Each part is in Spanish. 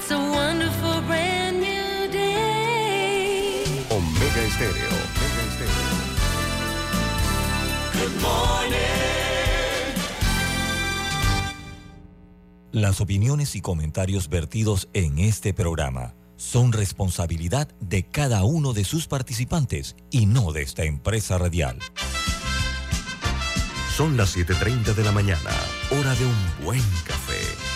It's a wonderful brand new day. Omega Estéreo. Omega Estéreo. Good morning. Las opiniones y comentarios vertidos en este programa son responsabilidad de cada uno de sus participantes y no de esta empresa radial. Son las 7:30 de la mañana, hora de un buen café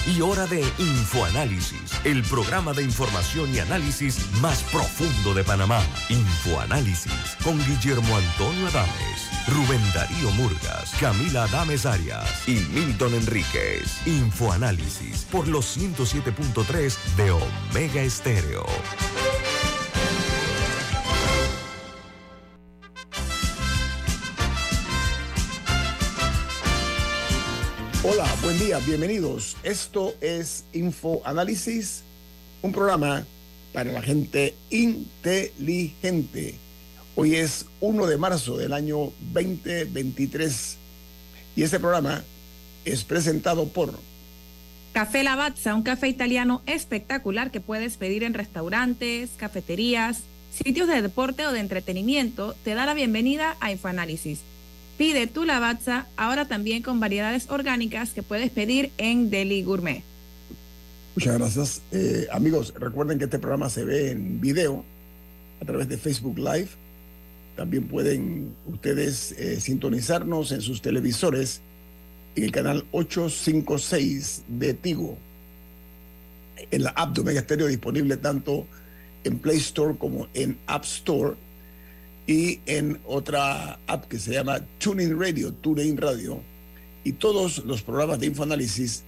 y hora de Infoanálisis, el programa de información y análisis más profundo de Panamá. Infoanálisis con Guillermo Antonio Adames, Rubén Darío Murgas, Camila Adames Arias y Milton Enríquez. Infoanálisis por los 107.3 de Omega Estéreo. Buen día, bienvenidos. Esto es Info Análisis, un programa para la gente inteligente. Hoy es 1 de marzo del año 2023 y este programa es presentado por Café Lavazza, un café italiano espectacular que puedes pedir en restaurantes, cafeterías, sitios de deporte o de entretenimiento, te da la bienvenida a Infoanálisis. Pide tu Lavazza ahora también con variedades orgánicas que puedes pedir en Deli Gourmet. Muchas gracias. Eh, amigos, recuerden que este programa se ve en video a través de Facebook Live. También pueden ustedes eh, sintonizarnos en sus televisores en el canal 856 de Tigo. En la app de Omega Stereo disponible tanto en Play Store como en App Store y en otra app que se llama TuneIn Radio, TuneIn Radio. Y todos los programas de Infoanálisis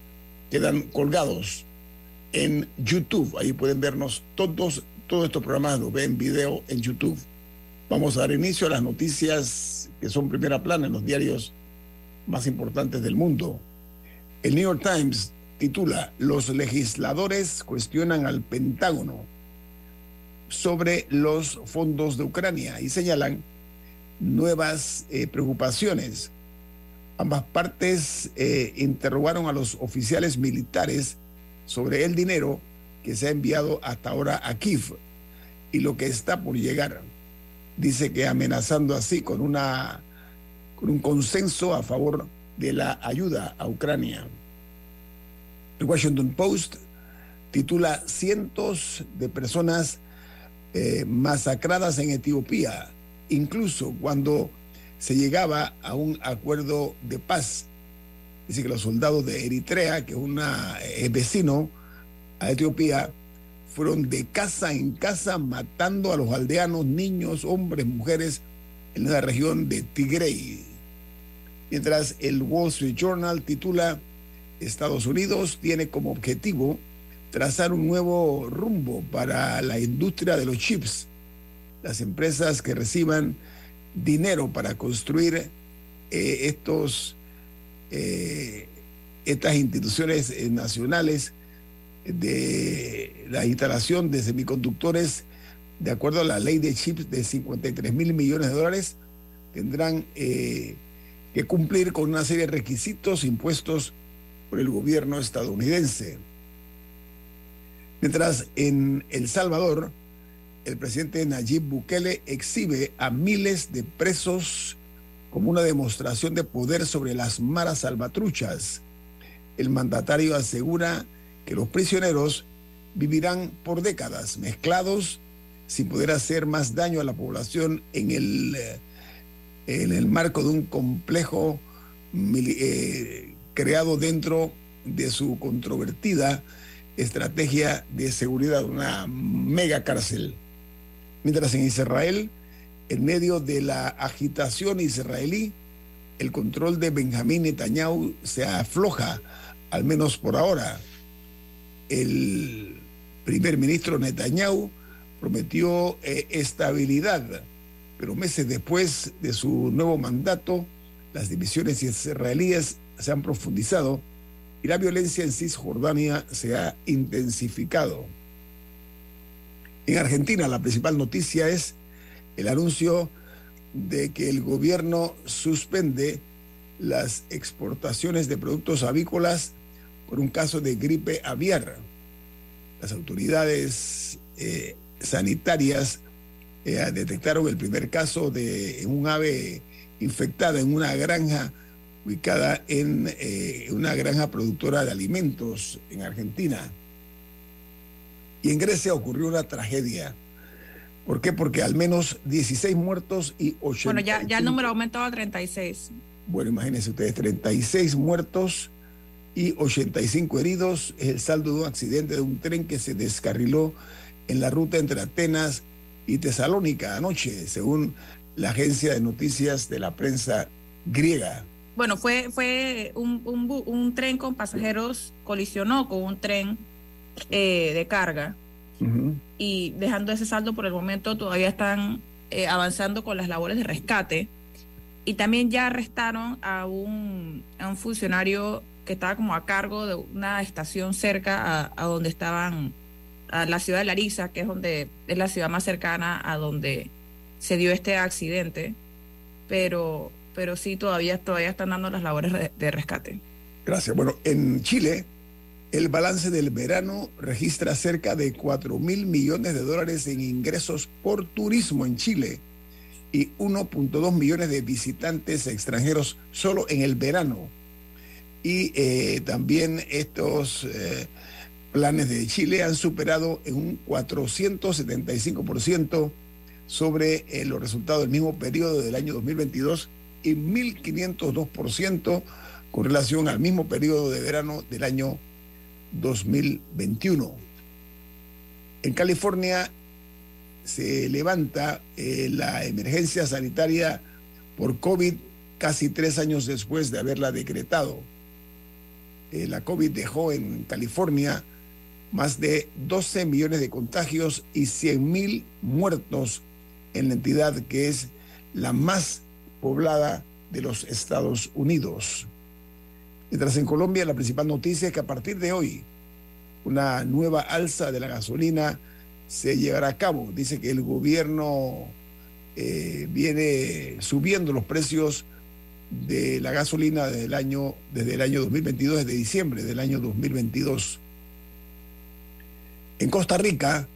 quedan colgados en YouTube. Ahí pueden vernos todos, todos estos programas, los ven en video en YouTube. Vamos a dar inicio a las noticias que son primera plana en los diarios más importantes del mundo. El New York Times titula Los legisladores cuestionan al Pentágono sobre los fondos de Ucrania y señalan nuevas eh, preocupaciones. Ambas partes eh, interrogaron a los oficiales militares sobre el dinero que se ha enviado hasta ahora a Kiev y lo que está por llegar. Dice que amenazando así con, una, con un consenso a favor de la ayuda a Ucrania. El Washington Post titula Cientos de personas eh, masacradas en Etiopía, incluso cuando se llegaba a un acuerdo de paz. Dice que los soldados de Eritrea, que es un vecino a Etiopía, fueron de casa en casa matando a los aldeanos, niños, hombres, mujeres en la región de Tigray. Mientras el Wall Street Journal titula Estados Unidos tiene como objetivo trazar un nuevo rumbo para la industria de los chips. Las empresas que reciban dinero para construir eh, eh, estas instituciones eh, nacionales de la instalación de semiconductores, de acuerdo a la ley de chips de 53 mil millones de dólares, tendrán que cumplir con una serie de requisitos impuestos por el gobierno estadounidense. Mientras en El Salvador, el presidente Nayib Bukele exhibe a miles de presos como una demostración de poder sobre las maras salvatruchas. El mandatario asegura que los prisioneros vivirán por décadas mezclados sin poder hacer más daño a la población en el, eh, en el marco de un complejo eh, creado dentro de su controvertida estrategia de seguridad, una mega cárcel. Mientras en Israel, en medio de la agitación israelí, el control de Benjamín Netanyahu se afloja, al menos por ahora. El primer ministro Netanyahu prometió eh, estabilidad, pero meses después de su nuevo mandato, las divisiones israelíes se han profundizado y la violencia en Cisjordania se ha intensificado. En Argentina la principal noticia es el anuncio de que el gobierno suspende las exportaciones de productos avícolas por un caso de gripe aviar. las autoridades eh, sanitarias eh, detectaron el primer caso de un ave infectada en una granja ubicada en eh, una granja productora de alimentos en Argentina. Y en Grecia ocurrió una tragedia. ¿Por qué? Porque al menos 16 muertos y 80. Bueno, ya, ya el número ha aumentado a 36. Bueno, imagínense ustedes, 36 muertos y 85 heridos. Es el saldo de un accidente de un tren que se descarriló en la ruta entre Atenas y Tesalónica anoche, según la agencia de noticias de la prensa griega. Bueno, fue, fue un, un, tren con pasajeros, colisionó con un tren eh, de carga. Y dejando ese saldo por el momento todavía están eh, avanzando con las labores de rescate. Y también ya arrestaron a un, a un funcionario que estaba como a cargo de una estación cerca a, a donde estaban a la ciudad de Larissa, que es donde es la ciudad más cercana a donde se dio este accidente, pero pero sí todavía todavía están dando las labores de, rescate. Gracias. Bueno, en Chile, el balance del verano registra cerca de 4 mil millones de dólares en ingresos por turismo en Chile y 1.2 millones de visitantes extranjeros solo en el verano. Y eh, también estos eh, planes de Chile han superado en un 475% sobre eh, los resultados del mismo periodo del año 2022 y 1.502% con relación al mismo periodo de verano del año 2021. En California se levanta eh, la emergencia sanitaria por COVID casi tres años después de haberla decretado. Eh, la COVID dejó en California más de 12 millones de contagios y 100 mil muertos en la entidad que es la más poblada de los Estados Unidos. Mientras en Colombia la principal noticia es que a partir de hoy una nueva alza de la gasolina se llevará a cabo. Dice que el gobierno eh, viene subiendo los precios de la gasolina desde el año, desde el año 2022, desde diciembre del año 2022. En Costa Rica,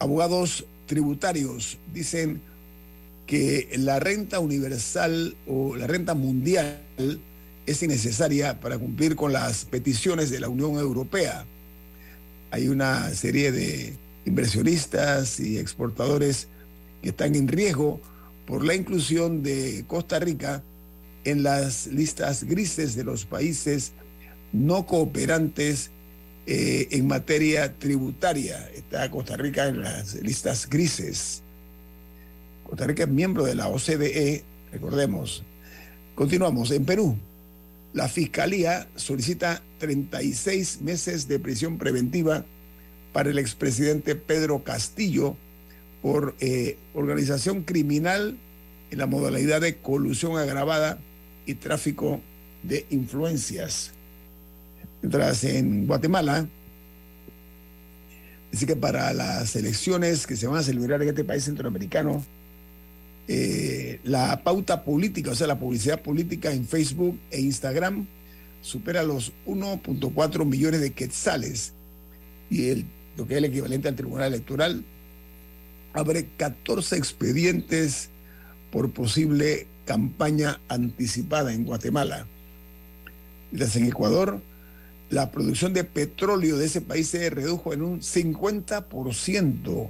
abogados tributarios dicen que la renta universal o la renta mundial es innecesaria para cumplir con las peticiones de la Unión Europea. Hay una serie de inversionistas y exportadores que están en riesgo por la inclusión de Costa Rica en las listas grises de los países no cooperantes eh, en materia tributaria. Está Costa Rica en las listas grises. Costa Rica es miembro de la OCDE, recordemos. Continuamos. En Perú, la Fiscalía solicita 36 meses de prisión preventiva para el expresidente Pedro Castillo por eh, organización criminal en la modalidad de colusión agravada y tráfico de influencias. Mientras en Guatemala, dice que para las elecciones que se van a celebrar en este país centroamericano, eh, la pauta política, o sea, la publicidad política en Facebook e Instagram supera los 1.4 millones de quetzales y el, lo que es el equivalente al Tribunal Electoral abre 14 expedientes por posible campaña anticipada en Guatemala. Mientras en Ecuador, la producción de petróleo de ese país se redujo en un 50%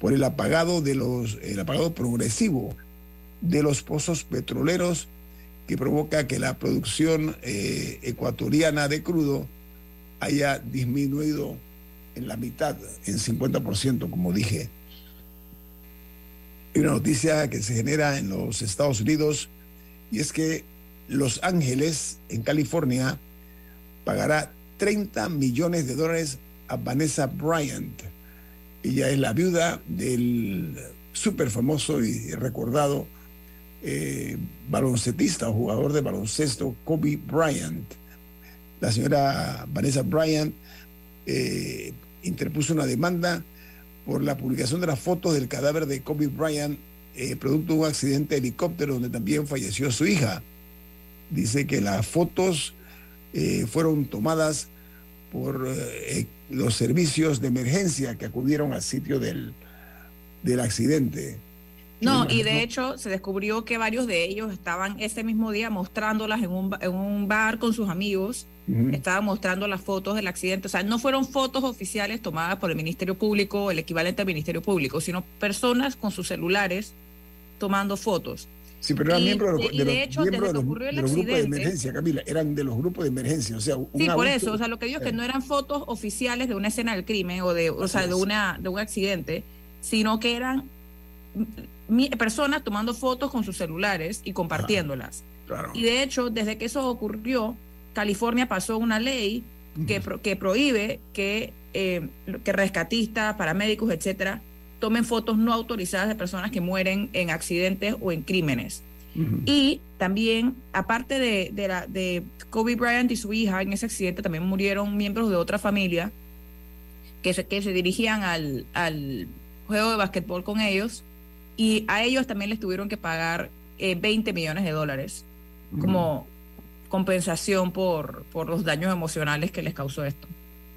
por el apagado de los el apagado progresivo de los pozos petroleros que provoca que la producción eh, ecuatoriana de crudo haya disminuido en la mitad, en 50%, como dije. Hay una noticia que se genera en los Estados Unidos y es que Los Ángeles, en California, pagará 30 millones de dólares a Vanessa Bryant. Ella es la viuda del súper famoso y recordado eh, baloncetista o jugador de baloncesto Kobe Bryant. La señora Vanessa Bryant eh, interpuso una demanda por la publicación de las fotos del cadáver de Kobe Bryant, eh, producto de un accidente de helicóptero donde también falleció su hija. Dice que las fotos eh, fueron tomadas por eh, los servicios de emergencia que acudieron al sitio del, del accidente. No, y de hecho se descubrió que varios de ellos estaban ese mismo día mostrándolas en un, en un bar con sus amigos, estaban mostrando las fotos del accidente. O sea, no fueron fotos oficiales tomadas por el Ministerio Público, el equivalente al Ministerio Público, sino personas con sus celulares tomando fotos. Sí, pero eran miembros de, los- de hecho, miembros de que los- ocurrió el de los grupos de emergencia, Camila, eran de los grupos de emergencia, o sea, un Sí, por eso, o sea, lo que digo es que no eran fotos oficiales de una escena del crimen o de, o sea, de una de un accidente, sino que eran personas tomando fotos con sus celulares y compartiéndolas. Claro. Y de hecho, desde que eso ocurrió, California pasó una ley que, pro- que prohíbe que, eh, que rescatistas, paramédicos, etcétera, tomen fotos no autorizadas de personas que mueren en accidentes o en crímenes. Y también, aparte de, de, la, de Kobe Bryant y su hija, en ese accidente también murieron miembros de otra familia que se, que se dirigían al, al juego de básquetbol con ellos y a ellos también les tuvieron que pagar eh, 20 millones de dólares como compensación por, por los daños emocionales que les causó esto.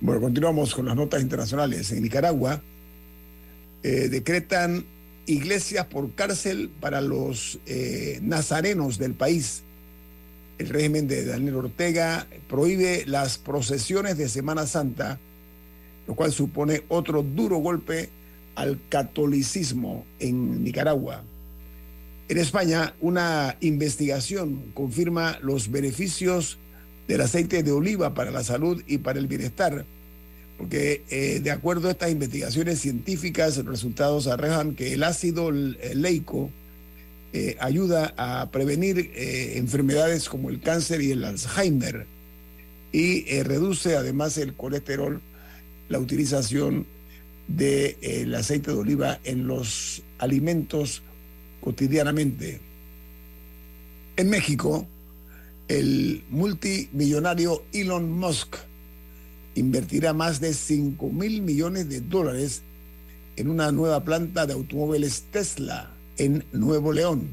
Bueno, continuamos con las notas internacionales. En Nicaragua eh, decretan iglesias por cárcel para los eh, nazarenos del país. El régimen de Daniel Ortega prohíbe las procesiones de Semana Santa, lo cual supone otro duro golpe al catolicismo en Nicaragua. En España, una investigación confirma los beneficios del aceite de oliva para la salud y para el bienestar, porque eh, de acuerdo a estas investigaciones científicas, los resultados arrojan que el ácido eh, leico eh, ayuda a prevenir enfermedades como el cáncer y el Alzheimer y reduce además el colesterol, la utilización del aceite de oliva en los alimentos cotidianamente. En México, el multimillonario Elon Musk invertirá más de 5 mil millones de dólares en una nueva planta de automóviles Tesla en Nuevo León.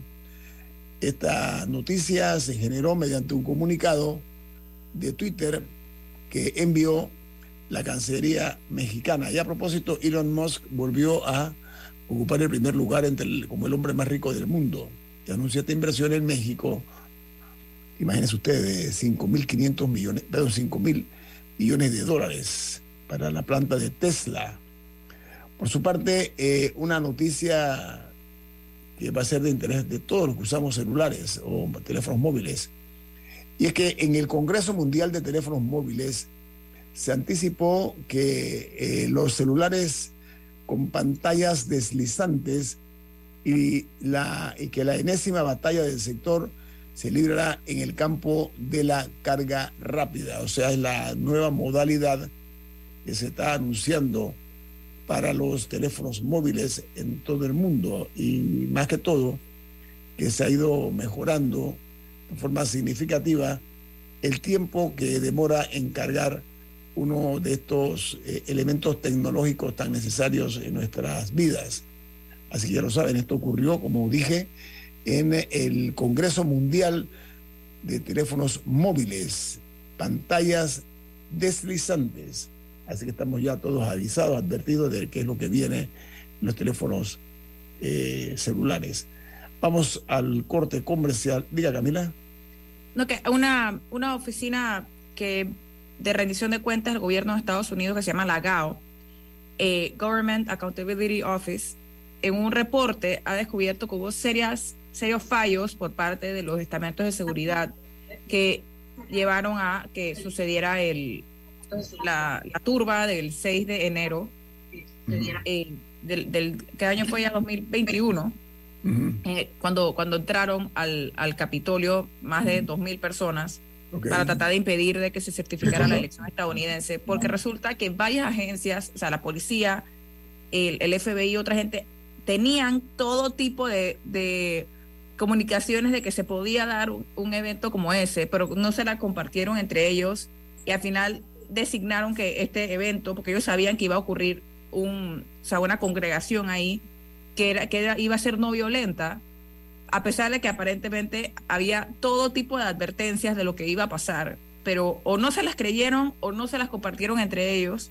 Esta noticia se generó mediante un comunicado de Twitter que envió la Cancillería mexicana. Y a propósito, Elon Musk volvió a ocupar el primer lugar entre como el hombre más rico del mundo. Y anunció esta inversión en México imagínense ustedes, 5.500 millones, perdón, 5.000 millones de dólares para la planta de Tesla. Por su parte, eh, una noticia que va a ser de interés de todos los que usamos celulares o teléfonos móviles, y es que en el Congreso Mundial de Teléfonos Móviles se anticipó que eh, los celulares con pantallas deslizantes y, que la enésima batalla del sector se librará en el campo de la carga rápida, o sea, es la nueva modalidad que se está anunciando para los teléfonos móviles en todo el mundo y más que todo que se ha ido mejorando de forma significativa el tiempo que demora en cargar uno de estos eh, elementos tecnológicos tan necesarios en nuestras vidas. Así que ya lo saben, esto ocurrió, como dije, en el Congreso Mundial de Teléfonos Móviles, pantallas deslizantes. Así que estamos ya todos avisados, advertidos de qué es lo que viene en los teléfonos eh, celulares. Vamos al corte comercial. Diga, Camila. No, que una, una oficina que de rendición de cuentas del gobierno de Estados Unidos que se llama la GAO, eh, Government Accountability Office, en un reporte ha descubierto que hubo serias, serios fallos por parte de los estamentos de seguridad que llevaron a que sucediera el, la, la turba del 6 de enero eh, del, del ¿qué año fue ya 2021 Ujú. eh, cuando cuando entraron al, al Capitolio más de 2.000 personas para tratar de impedir de que se certificara la elección estadounidense, porque resulta que varias agencias, o sea, la policía, el, el FBI y otra gente, tenían todo tipo de, de comunicaciones de que se podía dar un, evento como ese, pero no se la compartieron entre ellos y al final designaron que este evento, porque ellos sabían que iba a ocurrir un, o sea, una congregación ahí que, era, que era- iba a ser no violenta, a pesar de que aparentemente había todo tipo de advertencias de lo que iba a pasar. pero o no se las creyeron o no se las compartieron entre ellos.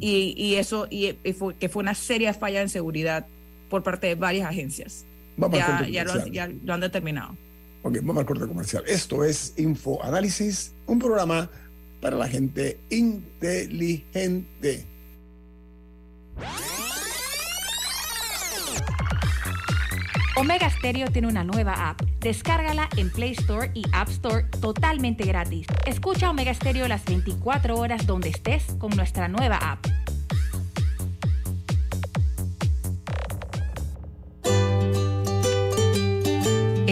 Y, y eso, y, y fue, que fue una seria falla en seguridad por parte de varias agencias. Vamos al Ya, corte ya, lo, ya lo han determinado. Ok, vamos al corte comercial. Esto es Info Análisis, un programa para la gente inteligente. Omega Stereo tiene una nueva app. Descárgala en Play Store y App Store totalmente gratis. Escucha Omega Stereo las 24 horas donde estés con nuestra nueva app.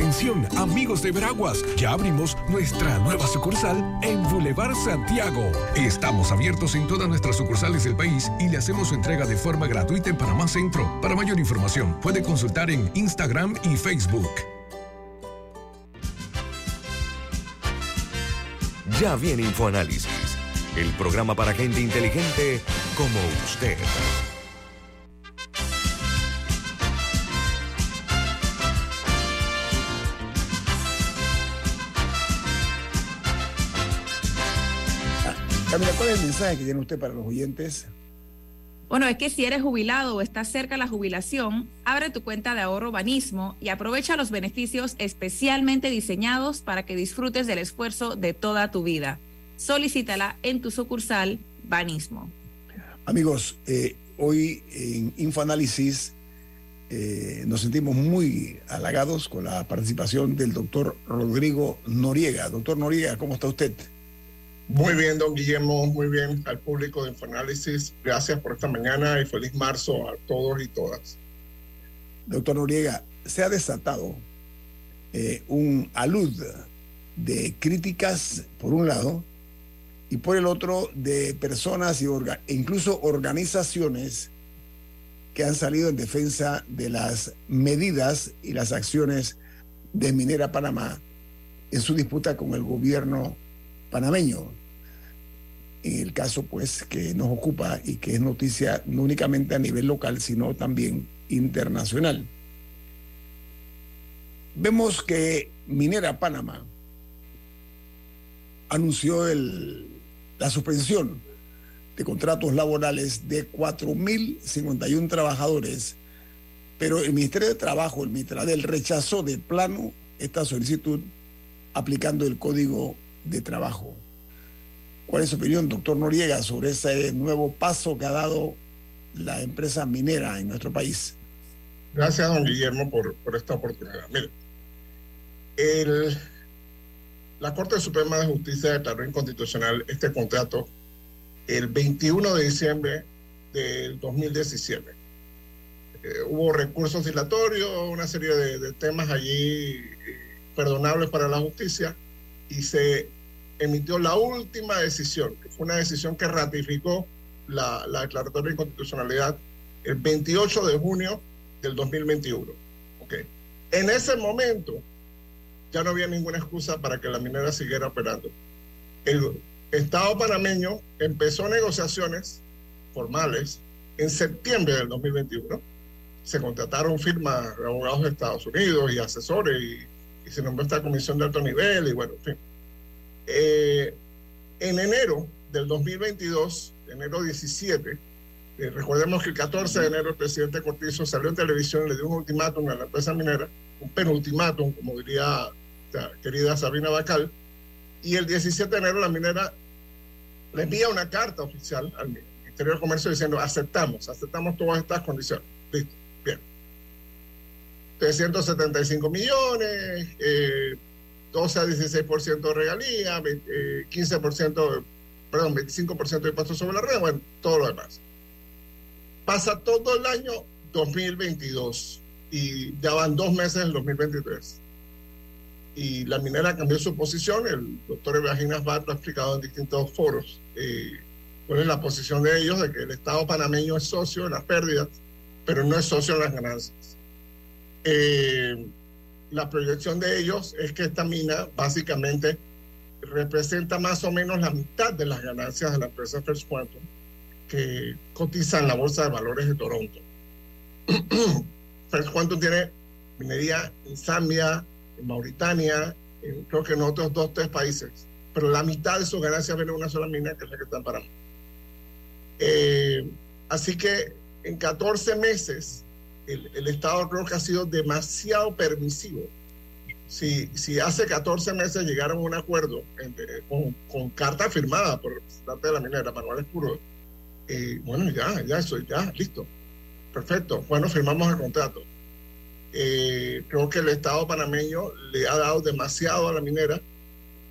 Atención, amigos de Veraguas, ya abrimos nuestra nueva sucursal en Boulevard Santiago. Estamos abiertos en todas nuestras sucursales del país y le hacemos su entrega de forma gratuita en Panamá Centro. Para mayor información, puede consultar en Instagram y Facebook. Ya viene InfoAnálisis, el programa para gente inteligente como usted. Camila, ¿cuál es el mensaje que tiene usted para los oyentes? Bueno, es que si eres jubilado o estás cerca de la jubilación, abre tu cuenta de ahorro Banismo y aprovecha los beneficios especialmente diseñados para que disfrutes del esfuerzo de toda tu vida. Solicítala en tu sucursal Banismo. Amigos, eh, hoy en Infoanálisis eh, nos sentimos muy halagados con la participación del doctor Rodrigo Noriega. Doctor Noriega, ¿cómo está usted? Muy bien, don Guillermo, muy bien al público de Infoanálisis. Gracias por esta mañana y feliz marzo a todos y todas. Doctor Noriega, se ha desatado eh, un alud de críticas, por un lado, y por el otro, de personas y orga- e incluso organizaciones que han salido en defensa de las medidas y las acciones de Minera Panamá en su disputa con el gobierno panameño. El caso, pues, que nos ocupa y que es noticia no únicamente a nivel local, sino también internacional. Vemos que Minera Panamá anunció el- la suspensión de contratos laborales de 4.051 trabajadores, pero el Ministerio de Trabajo, el Mitradel, rechazó de plano esta solicitud aplicando el Código de Trabajo. ¿Cuál es su opinión, doctor Noriega, sobre ese nuevo paso que ha dado la empresa minera en nuestro país? Gracias, don Guillermo, por, por esta oportunidad. Mire, el- la Corte Suprema de Justicia declaró inconstitucional este contrato el 21 de diciembre del 2017. Eh, hubo recursos dilatorios, una serie de, temas allí eh, perdonables para la justicia y se emitió la última decisión, que fue una decisión que ratificó la, la declaratoria de inconstitucionalidad el 28 de junio del 2021. Ok. En ese momento ya no había ninguna excusa para que la minera siguiera operando. El Estado panameño empezó negociaciones formales en septiembre del 2021. Se contrataron firmas de abogados de Estados Unidos y asesores y, y se nombró esta comisión de alto nivel y bueno, en fin. Eh, en enero del 2022, enero 17, eh, recordemos que el 14 de enero el presidente Cortizo salió en televisión y le dio un ultimátum a la empresa minera, un penultimátum, como diría la querida Sabina Bacal, y el 17 de enero la minera le envía una carta oficial al Ministerio de Comercio diciendo aceptamos, aceptamos todas estas condiciones. Listo, bien. 375 millones, eh, 12 a 16% de regalía, 20, eh, 15%, perdón, 25% de impuestos sobre la renta, bueno, todo lo demás. Pasa todo el año 2022 y ya van dos meses del 2023. Y la minera cambió su posición, el doctor Evaginas Bat lo ha explicado en distintos foros. Eh, cuál es la posición de ellos de que el Estado panameño es socio en las pérdidas, pero no es socio en las ganancias. Eh, la proyección de ellos es que esta mina básicamente representa más o menos la mitad de las ganancias de la empresa First Quantum que cotiza en la Bolsa de Valores de Toronto. First Quantum tiene minería en Zambia, en Mauritania, en, creo que en otros dos, tres países, pero la mitad de sus ganancias viene de una sola mina que es la que está en Panamá. Eh, así que en 14 meses el, el, Estado creo que ha sido demasiado permisivo. Si, si hace 14 meses llegaron a un acuerdo con, con, carta firmada por el representante de la minera, Manuel Escuro, eh, bueno, ya, ya, eso, ya, listo. Perfecto. Bueno, firmamos el contrato. Eh, creo que el Estado panameño le ha dado demasiado a la minera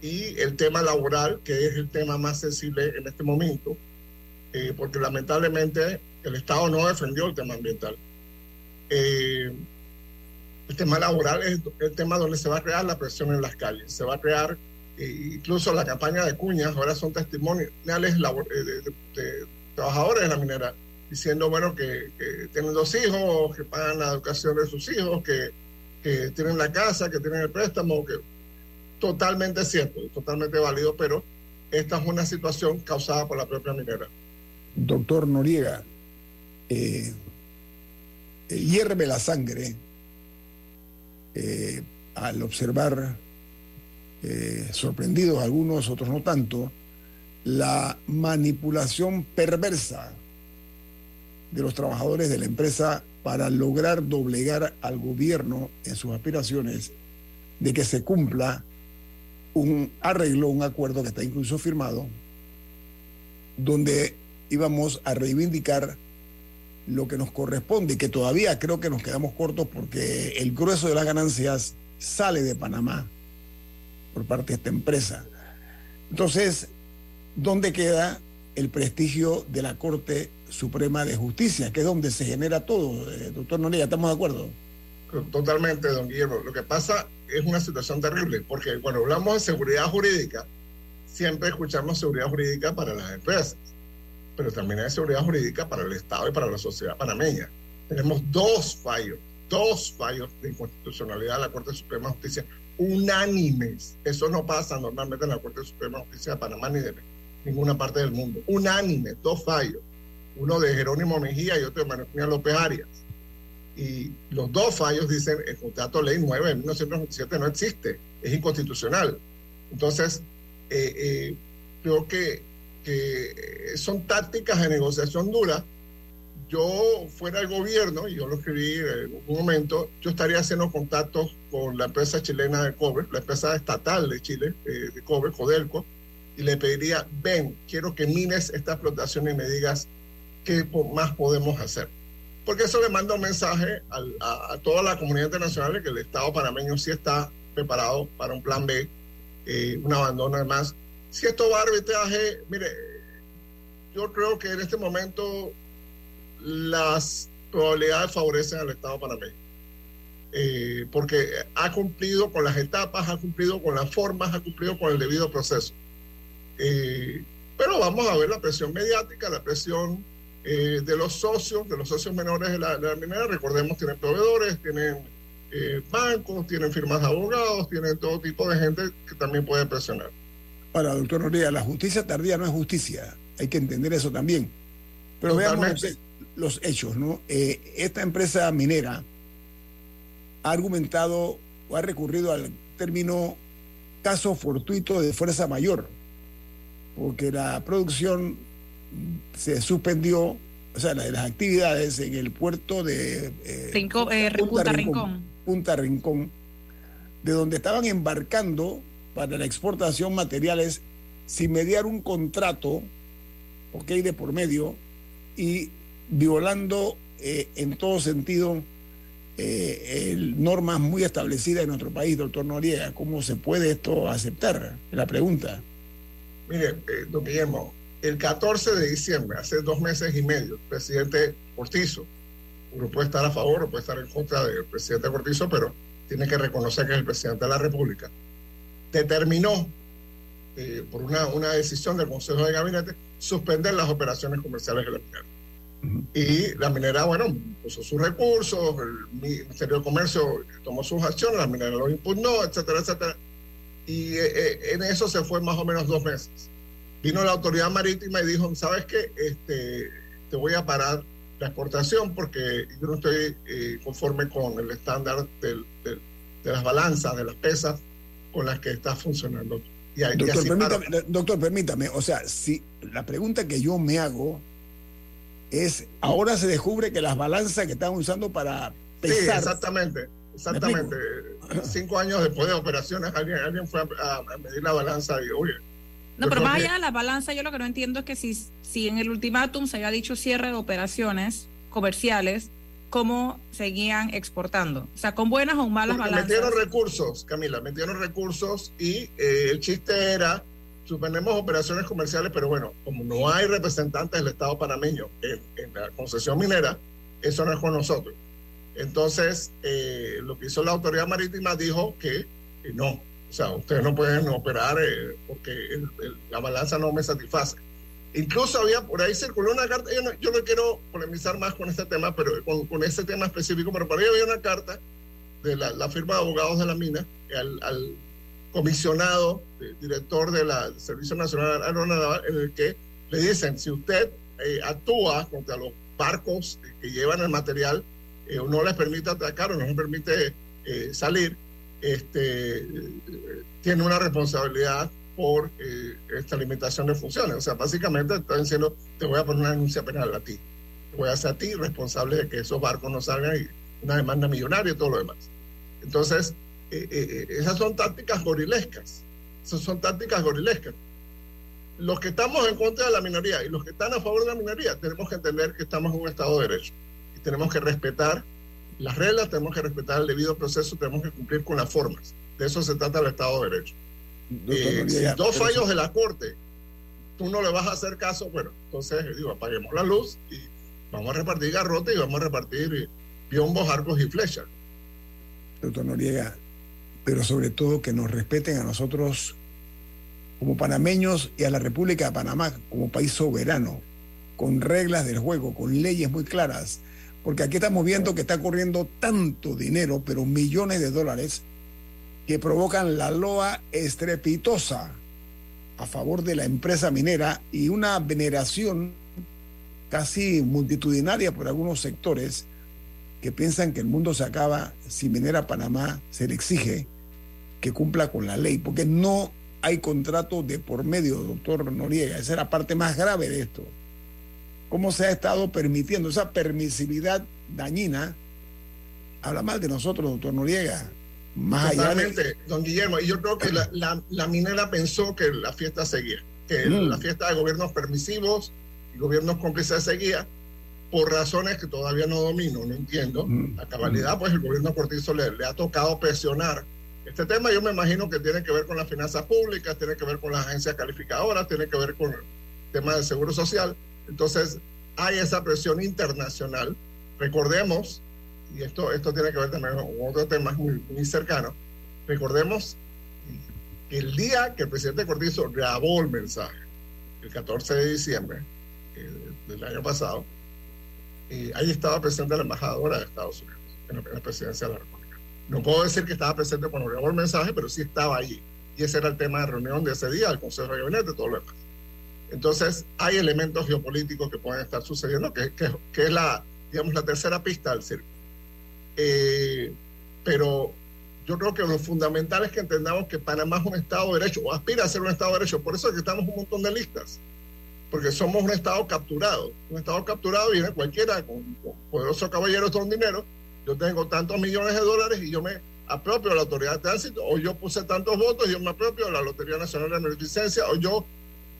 y el tema laboral, que es el tema más sensible en este momento, eh, porque lamentablemente el Estado no defendió el tema ambiental. Eh, el tema laboral es el tema donde se va a crear la presión en las calles, se va a crear eh, incluso la campaña de cuñas, ahora son testimoniales de, de, trabajadores de la minera, diciendo, bueno, que, que, tienen dos hijos, que pagan la educación de sus hijos, que, que tienen la casa, que tienen el préstamo, que totalmente cierto, totalmente válido, pero esta es una situación causada por la propia minera. Doctor Noriega, eh, hierve la sangre eh, al observar, eh, sorprendidos algunos, otros no tanto, la manipulación perversa de los trabajadores de la empresa para lograr doblegar al gobierno en sus aspiraciones de que se cumpla un arreglo, un acuerdo que está incluso firmado, donde íbamos a reivindicar lo que nos corresponde, que todavía creo que nos quedamos cortos porque el grueso de las ganancias sale de Panamá por parte de esta empresa. Entonces, ¿dónde queda el prestigio de la Corte Suprema de Justicia, que es donde se genera todo? Eh, doctor Noriega, ¿estamos de acuerdo? Totalmente, don Guillermo. Lo que pasa es una situación terrible, porque cuando hablamos de seguridad jurídica, siempre escuchamos seguridad jurídica para las empresas pero también hay seguridad jurídica para el Estado y para la sociedad panameña. Tenemos dos fallos, dos fallos de inconstitucionalidad de la Corte Suprema de Justicia unánimes. Eso no pasa normalmente en la Corte Suprema de Justicia de Panamá ni de ninguna parte del mundo. Unánime, dos fallos. Uno de Jerónimo Mejía y otro de María López Arias. Y los dos fallos dicen el contrato ley 9 de 1997 no existe, es inconstitucional. Entonces, eh, eh, creo que que son tácticas de negociación dura. Yo fuera el gobierno, y yo lo escribí en un momento, yo estaría haciendo contactos con la empresa chilena de cobre, la empresa estatal de Chile eh, de cobre, Codelco, y le pediría, ven, quiero que mines esta explotación y me digas qué más podemos hacer. Porque eso le manda un mensaje a, a, toda la comunidad internacional de que el Estado panameño sí está preparado para un plan B, eh, un abandono además si esto va a arbitraje, mire, yo creo que en este momento las probabilidades favorecen al Estado panameño. Eh, porque ha cumplido con las etapas, ha cumplido con las formas, ha cumplido con el debido proceso. Eh, pero vamos a ver la presión mediática, la presión eh, de los socios, de los socios menores de la, de la minera. Recordemos, tienen proveedores, tienen eh, bancos, tienen firmas de abogados, tienen todo tipo de gente que también puede presionar. Ahora, doctor Noriega, la justicia tardía no es justicia, hay que entender eso también. Pero Totalmente. veamos los hechos, ¿no? Eh, esta empresa minera ha argumentado o ha recurrido al término caso fortuito de fuerza mayor, porque la producción se suspendió, o sea, las actividades en el puerto de eh, Rincón, eh, Punta, Punta Rincón, Rincón, Punta Rincón, de donde estaban embarcando para la exportación materiales sin mediar un contrato, ok, de por medio, y violando eh, en todo sentido eh, normas muy establecidas en nuestro país, doctor Noriega. ¿Cómo se puede esto aceptar? La pregunta. Mire, eh, don Guillermo, el 14 de diciembre, hace dos meses y medio, el presidente Cortizo, uno puede estar a favor o puede estar en contra del presidente Cortizo, pero tiene que reconocer que es el presidente de la República determinó, eh, por una, una decisión del Consejo de Gabinete, suspender las operaciones comerciales de la minera. Y la minera, bueno, puso sus recursos, el Ministerio de Comercio tomó sus acciones, la minera los impugnó, etcétera, etcétera. Y eh, eh, en eso se fue más o menos dos meses. Vino la autoridad marítima y dijo, ¿sabes qué? Este, te voy a parar la exportación porque yo no estoy eh, conforme con el estándar del, del, de las balanzas, de las pesas con las que está funcionando. Y, doctor, permítame, para- doctor, permítame, o sea, si la pregunta que yo me hago es, ahora se descubre que las balanzas que están usando para Sí, pesar, exactamente, exactamente. Cinco años después de operaciones, alguien, alguien fue a, a medir la balanza y, oye, No, pero más allá de la balanza, yo lo que no entiendo es que si, si en el ultimátum se había dicho cierre de operaciones comerciales, ¿cómo seguían exportando? O sea, con buenas o malas porque balanzas. metieron recursos, Camila, metieron recursos y eh, el chiste era, suspendemos operaciones comerciales, pero bueno, como no hay representantes del Estado panameño en, en la concesión minera, eso no es con nosotros. Entonces, eh, lo que hizo la autoridad marítima dijo que eh, no, o sea, ustedes no pueden operar eh, porque el- el- la balanza no me satisface. Incluso había por ahí circuló una carta, yo no, quiero polemizar más con este tema, pero con, este tema específico, pero por ahí había una carta de la, firma de abogados de la mina al, comisionado, eh, director de del Servicio Nacional Aeronaval, en el que le dicen, si usted eh, actúa contra los barcos que llevan el material eh, o no les permite atacar o no les permite eh, salir, este, eh, tiene una responsabilidad por eh, esta limitación de funciones. O sea, básicamente están diciendo, te voy a poner una denuncia penal a ti. Te voy a hacer a ti responsable de que esos barcos no salgan y una demanda millonaria y todo lo demás. Entonces, eh, eh, eh, esas son tácticas gorilescas. Esas son tácticas gorilescas. Los que estamos en contra de la minoría y los que están a favor de la minoría, tenemos que entender que estamos en un Estado de Derecho. Y tenemos que respetar las reglas, tenemos que respetar el debido proceso, tenemos que cumplir con las formas. De eso se trata el Estado de Derecho. Eh, si Noriega, dos fallos de la Corte, tú no le vas a hacer caso, bueno, entonces digo, apaguemos la luz y vamos a repartir garrote y vamos a repartir eh, piombos, arcos y flechas. doctor Noriega, pero sobre todo que nos respeten a nosotros como panameños y a la República de Panamá como país soberano, con reglas del juego, con leyes muy claras, porque aquí estamos viendo que está corriendo tanto dinero, pero millones de dólares, que provocan la loa estrepitosa a favor de la empresa minera y una veneración casi multitudinaria por algunos sectores que piensan que el mundo se acaba si Minera Panamá se le exige que cumpla con la ley, porque no hay contrato de por medio, doctor Noriega. Esa es la parte más grave de esto. ¿Cómo se ha estado permitiendo esa permisividad dañina? Habla mal de nosotros, doctor Noriega. Totalmente, don Guillermo. Y yo creo que la, la- la minera pensó que la fiesta seguía, que Mm. la fiesta de gobiernos permisivos y gobiernos cómplices seguía, por razones que todavía no domino, no entiendo. Mm. La cabalidad, pues el gobierno Cortizo le, le ha tocado presionar. Este tema yo me imagino que tiene que ver con las finanzas públicas, tiene que ver con las agencias calificadoras, tiene que ver con el tema del seguro social. Entonces, hay esa presión internacional. Recordemos, y esto, esto tiene que ver también con otro tema muy, muy cercano, recordemos que el día que el presidente Cortizo grabó el mensaje, el 14 de diciembre eh, del año pasado, eh, ahí estaba presente la embajadora de Estados Unidos en la, en la presidencia de la República. No puedo decir que estaba presente cuando grabó el mensaje, pero sí estaba allí. Y ese era el tema de reunión de ese día, el Consejo de Gabinete, todo lo demás. Entonces, hay elementos geopolíticos que pueden estar sucediendo, que, que, que es la, digamos, la tercera pista del circo. Eh, pero yo creo que lo fundamental es que entendamos que Panamá es un Estado de Derecho, o aspira a ser un Estado de Derecho. Por eso es que estamos un montón de listas, porque somos un Estado capturado. Un Estado capturado viene cualquiera con, con poderoso caballero con dinero. Yo tengo tantos millones de dólares y yo me apropio de la autoridad de tránsito, o yo puse tantos votos y yo me apropio de la Lotería Nacional de Beneficencia, o yo,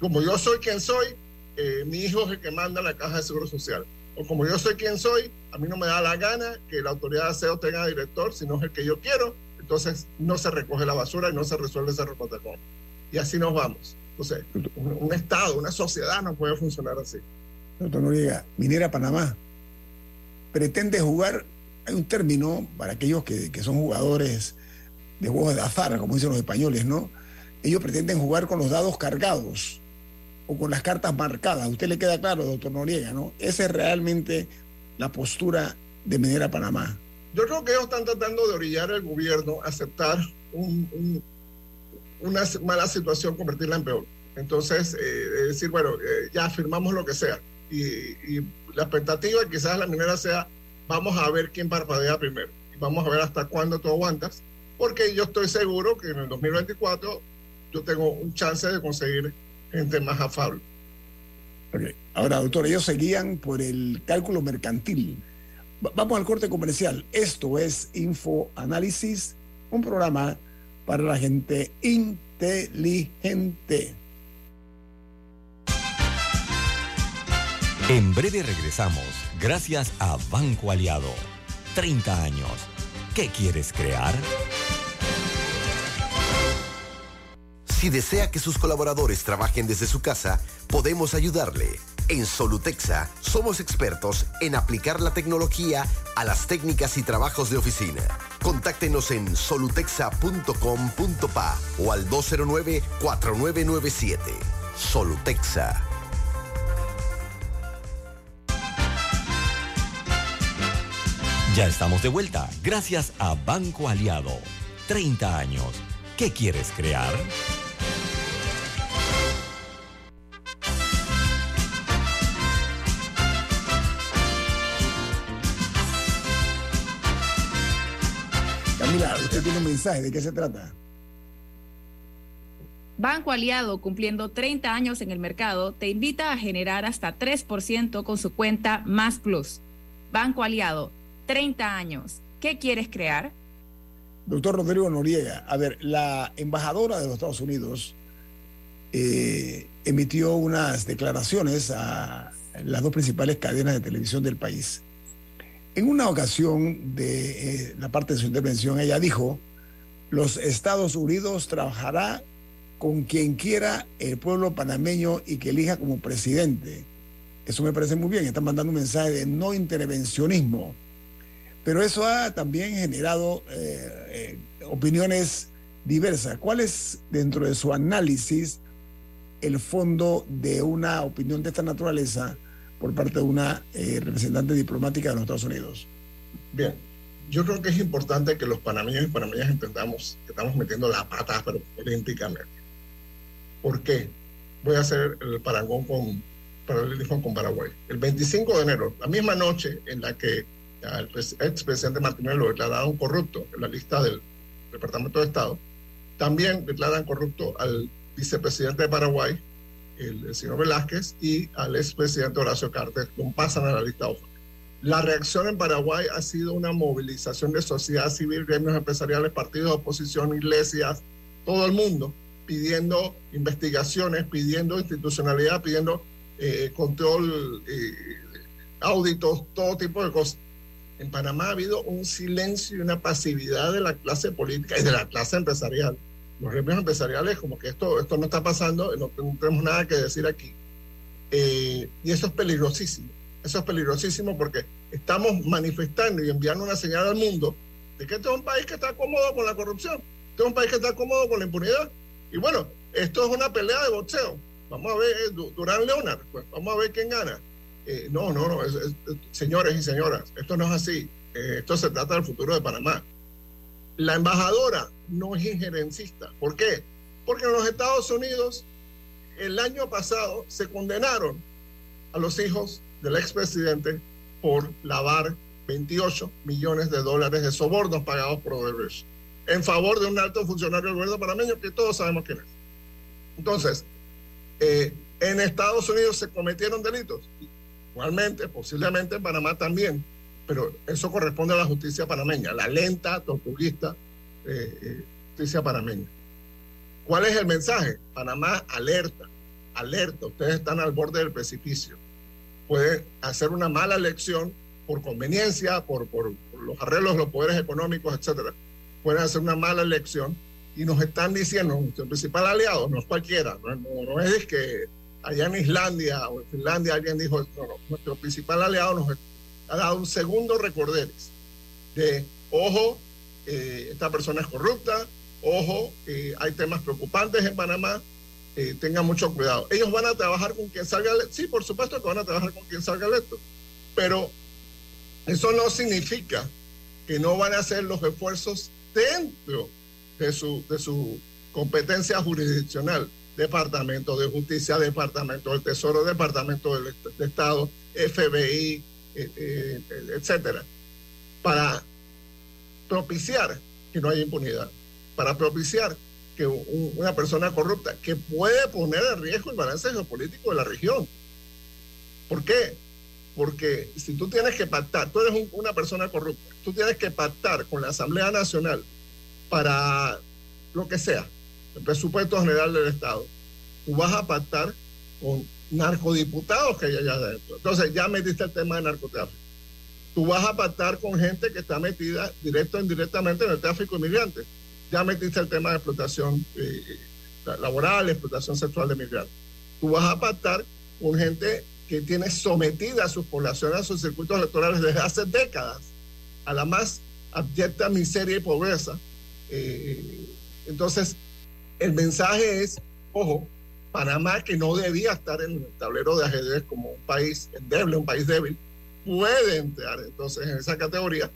como yo soy quien soy, eh, mi hijo es el que manda la caja de seguro social. Como yo soy quien soy, a mí no me da la gana que la autoridad de aseo tenga director, sino es el que yo quiero. Entonces no se recoge la basura y no se resuelve ese recotacón. Y así nos vamos. Entonces, un, un Estado, una sociedad no puede funcionar así. Doctor Noriega, Minera Panamá pretende jugar, hay un término para aquellos que, que son jugadores de juegos de azar, como dicen los españoles, ¿no? Ellos pretenden jugar con los dados cargados. O con las cartas marcadas. Usted le queda claro, doctor Noriega, ¿no? Esa es realmente la postura de Minera Panamá. Yo creo que ellos están tratando de orillar al gobierno a aceptar una mala situación, convertirla en peor. Entonces, eh, decir, bueno, eh, ya firmamos lo que sea. Y, la expectativa quizás la minera sea, vamos a ver quién parpadea primero. Y vamos a ver hasta cuándo tú aguantas. Porque yo estoy seguro que en el 2024 yo tengo un chance de conseguir gente más afable. Ahora, doctor, ellos seguían por el cálculo mercantil. vamos al corte comercial. Esto es Info Análisis, un programa para la gente inteligente. En breve regresamos, gracias a Banco Aliado. 30 años. ¿Qué quieres crear? Si desea que sus colaboradores trabajen desde su casa, podemos ayudarle. En Solutexa somos expertos en aplicar la tecnología a las técnicas y trabajos de oficina. Contáctenos en solutexa.com.pa o al 209-4997. Solutexa. Ya estamos de vuelta, gracias a Banco Aliado. 30 años. ¿Qué quieres crear? Camila, usted tiene un mensaje, ¿de qué se trata? Banco Aliado, cumpliendo 30 años en el mercado, te invita a generar hasta 3% con su cuenta Más Plus. Banco Aliado, 30 años. ¿Qué quieres crear? Doctor Rodrigo Noriega, a ver, la embajadora de los Estados Unidos eh, emitió unas declaraciones a las dos principales cadenas de televisión del país en una ocasión de eh, la parte de su intervención, ella dijo, los Estados Unidos trabajará con quien quiera el pueblo panameño y que elija como presidente. Eso me parece muy bien, están mandando un mensaje de no intervencionismo. Pero eso ha también generado eh, eh, opiniones diversas. ¿Cuál es, dentro de su análisis, el fondo de una opinión de esta naturaleza? Por parte de una eh, representante diplomática de los Estados Unidos. Bien, yo creo que es importante que los panameños y panameñas entendamos que estamos metiendo la pata, pero olímpicamente. ¿Por qué? Voy a hacer el parangón con con Paraguay. El 25 de enero, la misma noche en la que el expresidente Martínez lo declararon corrupto en la lista del Departamento de Estado, también declaran corrupto al vicepresidente de Paraguay, el, señor Velázquez y al expresidente Horacio Cartes, lo pasan a la lista OFA. La reacción en Paraguay ha sido una movilización de sociedad civil, gremios empresariales, partidos de oposición, iglesias, todo el mundo, pidiendo investigaciones, pidiendo institucionalidad, pidiendo eh, control, eh, auditos, todo tipo de cosas. En Panamá ha habido un silencio y una pasividad de la clase política y de la clase empresarial los gremios empresariales como que esto, esto no está pasando, no, tenemos nada que decir aquí. Eh, y eso es peligrosísimo. Eso es peligrosísimo porque estamos manifestando y enviando una señal al mundo de que este es un país que está cómodo con la corrupción, este es un país que está cómodo con la impunidad. Y bueno, esto es una pelea de boxeo. Vamos a ver, eh, Durán Leonard, pues vamos a ver quién gana. Eh, no, no, no, señores y señoras, esto no es así. esto se trata del futuro de Panamá. La embajadora no es injerencista. ¿Por qué? Porque en los Estados Unidos el año pasado se condenaron a los hijos del expresidente por lavar 28 millones de dólares de sobornos pagados por Odebrecht en favor de un alto funcionario del gobierno panameño que todos sabemos quién es. Entonces, eh, en Estados Unidos se cometieron delitos. Igualmente, posiblemente en Panamá también pero eso corresponde a la justicia panameña, la lenta, tortuguista eh, eh, justicia panameña. ¿Cuál es el mensaje? Panamá alerta, alerta, ustedes están al borde del precipicio. Pueden hacer una mala elección por conveniencia, por, por, los arreglos de los poderes económicos, etcétera. Pueden hacer una mala elección y nos están diciendo, nuestro principal aliado, no es cualquiera, no, no, es que allá en Islandia o en Finlandia alguien dijo, no, no, nuestro principal aliado nos ha dado un segundo recorderis de, ojo, eh, esta persona es corrupta, ojo, eh, hay temas preocupantes en Panamá, eh, tengan mucho cuidado. Ellos van a trabajar con quien salga electo. Sí, por supuesto que van a trabajar con quien salga electo. Pero eso no significa que no van a hacer los esfuerzos dentro de su, de su competencia jurisdiccional. Departamento de Justicia, Departamento del Tesoro, Departamento de Estado, FBI, etcétera, para propiciar que no haya impunidad, para propiciar que un, una persona corrupta que puede poner en riesgo el balance geopolítico de la región. ¿Por qué? Porque si tú tienes que pactar, tú eres un, una persona corrupta, tú tienes que pactar con la Asamblea Nacional para lo que sea, el presupuesto general del Estado, tú vas a pactar con narcodiputados que hay allá adentro. Entonces ya metiste el tema de narcotráfico. Tú vas a pactar con gente que está metida directo o indirectamente en el tráfico de migrantes. Ya metiste el tema de explotación eh, laboral, explotación sexual de migrantes. Tú vas a pactar con gente que tiene sometida a sus poblaciones, a sus circuitos electorales desde hace décadas, a la más abyecta miseria y pobreza. Eh, entonces, el mensaje es, ojo, Panamá, que no debía estar en el tablero de ajedrez como un país endeble, un país débil, puede entrar entonces en esa categoría.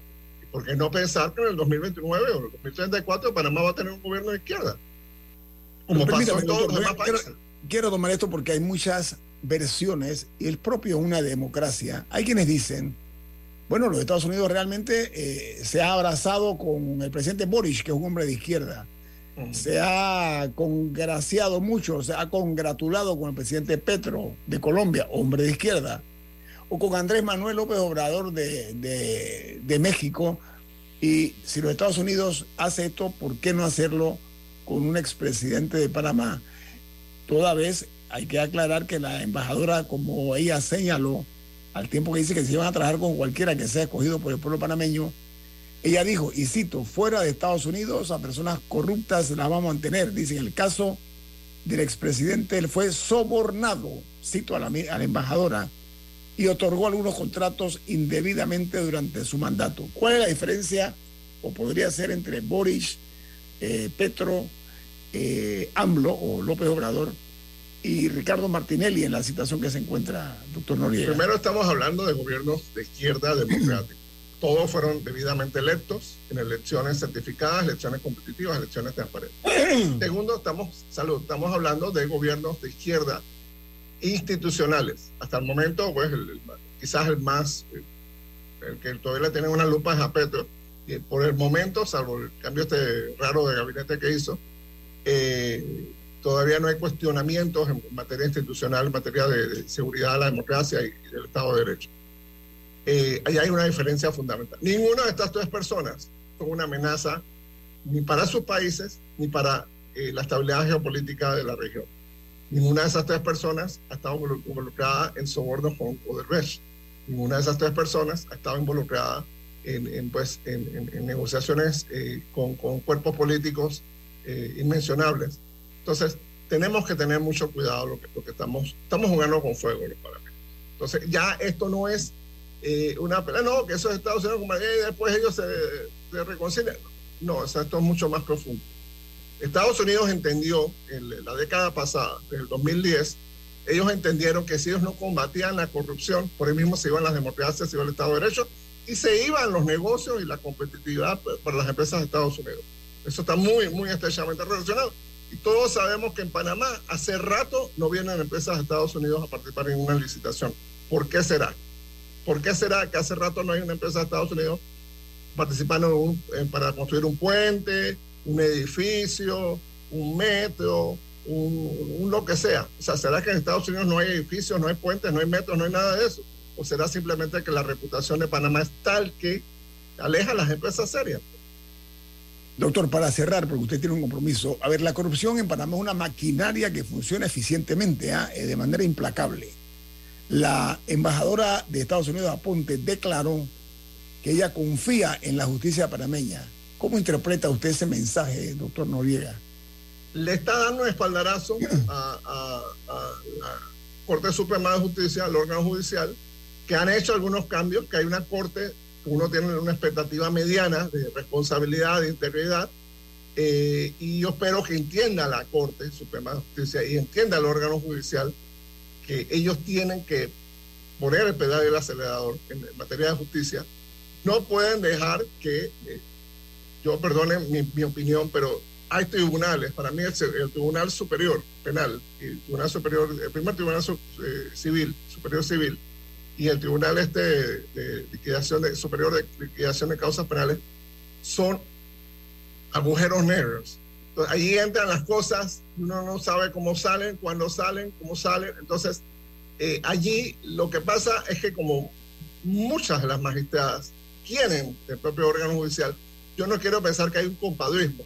¿Por qué no pensar que en el 2029 o en el 2034 Panamá va a tener un gobierno de izquierda? Como pasó en todos los demás quiero, países. quiero tomar esto porque hay muchas versiones y el propio una democracia. Hay quienes dicen, bueno, los Estados Unidos realmente eh, se ha abrazado con el presidente Boris, que es un hombre de izquierda. Se ha congraciado mucho, se ha congratulado con el presidente Petro de Colombia, hombre de izquierda, o con Andrés Manuel López Obrador de, de, México. Y si los Estados Unidos hace esto, ¿por qué no hacerlo con un expresidente de Panamá? Toda vez hay que aclarar que la embajadora, como ella señaló, al tiempo que dice que se iban a trabajar con cualquiera que sea escogido por el pueblo panameño, ella dijo, y cito, fuera de Estados Unidos a personas corruptas las vamos a mantener. Dice, en el caso del expresidente, él fue sobornado, cito a la, a la embajadora, y otorgó algunos contratos indebidamente durante su mandato. ¿Cuál es la diferencia, o podría ser, entre Boris, eh, Petro, eh, AMLO o López Obrador y Ricardo Martinelli en la situación que se encuentra, doctor Noriega? Primero estamos hablando de gobiernos de izquierda democrática. Todos fueron debidamente electos en elecciones certificadas, elecciones competitivas, elecciones transparentes. Segundo, estamos, salud, estamos hablando de gobiernos de izquierda institucionales. Hasta el momento, pues, el, el, quizás el más, el que todavía le tiene una lupa es a Petro. Y por el momento, salvo el cambio este raro de gabinete que hizo, eh, todavía no hay cuestionamientos en materia institucional, en materia de, de seguridad, la democracia y, y, del Estado de Derecho. Eh, ahí hay una diferencia fundamental. Ninguna de estas tres personas son una amenaza ni para sus países ni para eh, la estabilidad geopolítica de la región. Ninguna de esas tres personas ha estado involucrada en sobornos con Odebrecht. Ninguna de esas tres personas ha estado involucrada en, en pues, en, en, negociaciones eh, con, con, cuerpos políticos eh, inmencionables. Entonces, tenemos que tener mucho cuidado lo que, lo que estamos, estamos jugando con fuego. Entonces, ya esto no es eh, una pelea, no, que eso es Estados Unidos, eh, después ellos se, se reconcilian. No, o sea, esto es mucho más profundo. Estados Unidos entendió en la década pasada, desde el 2010, ellos entendieron que si ellos no combatían la corrupción, por ahí mismo se iban las democracias, se iba el Estado de Derecho y se iban los negocios y la competitividad para las empresas de Estados Unidos. Eso está muy, muy estrechamente relacionado. Y todos sabemos que en Panamá hace rato no vienen empresas de Estados Unidos a participar en una licitación. ¿Por qué será? ¿Por qué será que hace rato no hay una empresa de Estados Unidos participando para construir un puente, un edificio, un metro, un, lo que sea. O sea, ¿será que en Estados Unidos no hay edificios, no hay puentes, no hay metros, no hay nada de eso? ¿O será simplemente que la reputación de Panamá es tal que aleja a las empresas serias? Doctor, para cerrar, porque usted tiene un compromiso, a ver, la corrupción en Panamá es una maquinaria que funciona eficientemente, ¿eh? de manera implacable. La embajadora de Estados Unidos, Aponte, declaró que ella confía en la justicia panameña. ¿Cómo interpreta usted ese mensaje, doctor Noriega? Le está dando un espaldarazo a, a, a, la Corte Suprema de Justicia, al órgano judicial, que han hecho algunos cambios, que hay una corte, uno tiene una expectativa mediana de responsabilidad, de integridad, Eh, y yo espero que entienda la Corte Suprema de Justicia y entienda el órgano judicial que ellos tienen que poner el pedal del acelerador en, materia de justicia. No pueden dejar que, eh, yo perdone mi, mi, opinión, pero hay tribunales, para mí el, Tribunal Superior Penal, el Tribunal Superior, el primer Tribunal eh, Civil, Superior Civil, y el Tribunal este de liquidación de, superior de liquidación de causas penales son agujeros negros. Entonces, ahí entran las cosas, uno no sabe cómo salen, cuándo salen, cómo salen. Entonces, eh, allí lo que pasa es que como muchas de las magistradas quieren el propio órgano judicial, yo no quiero pensar que hay un compadrismo.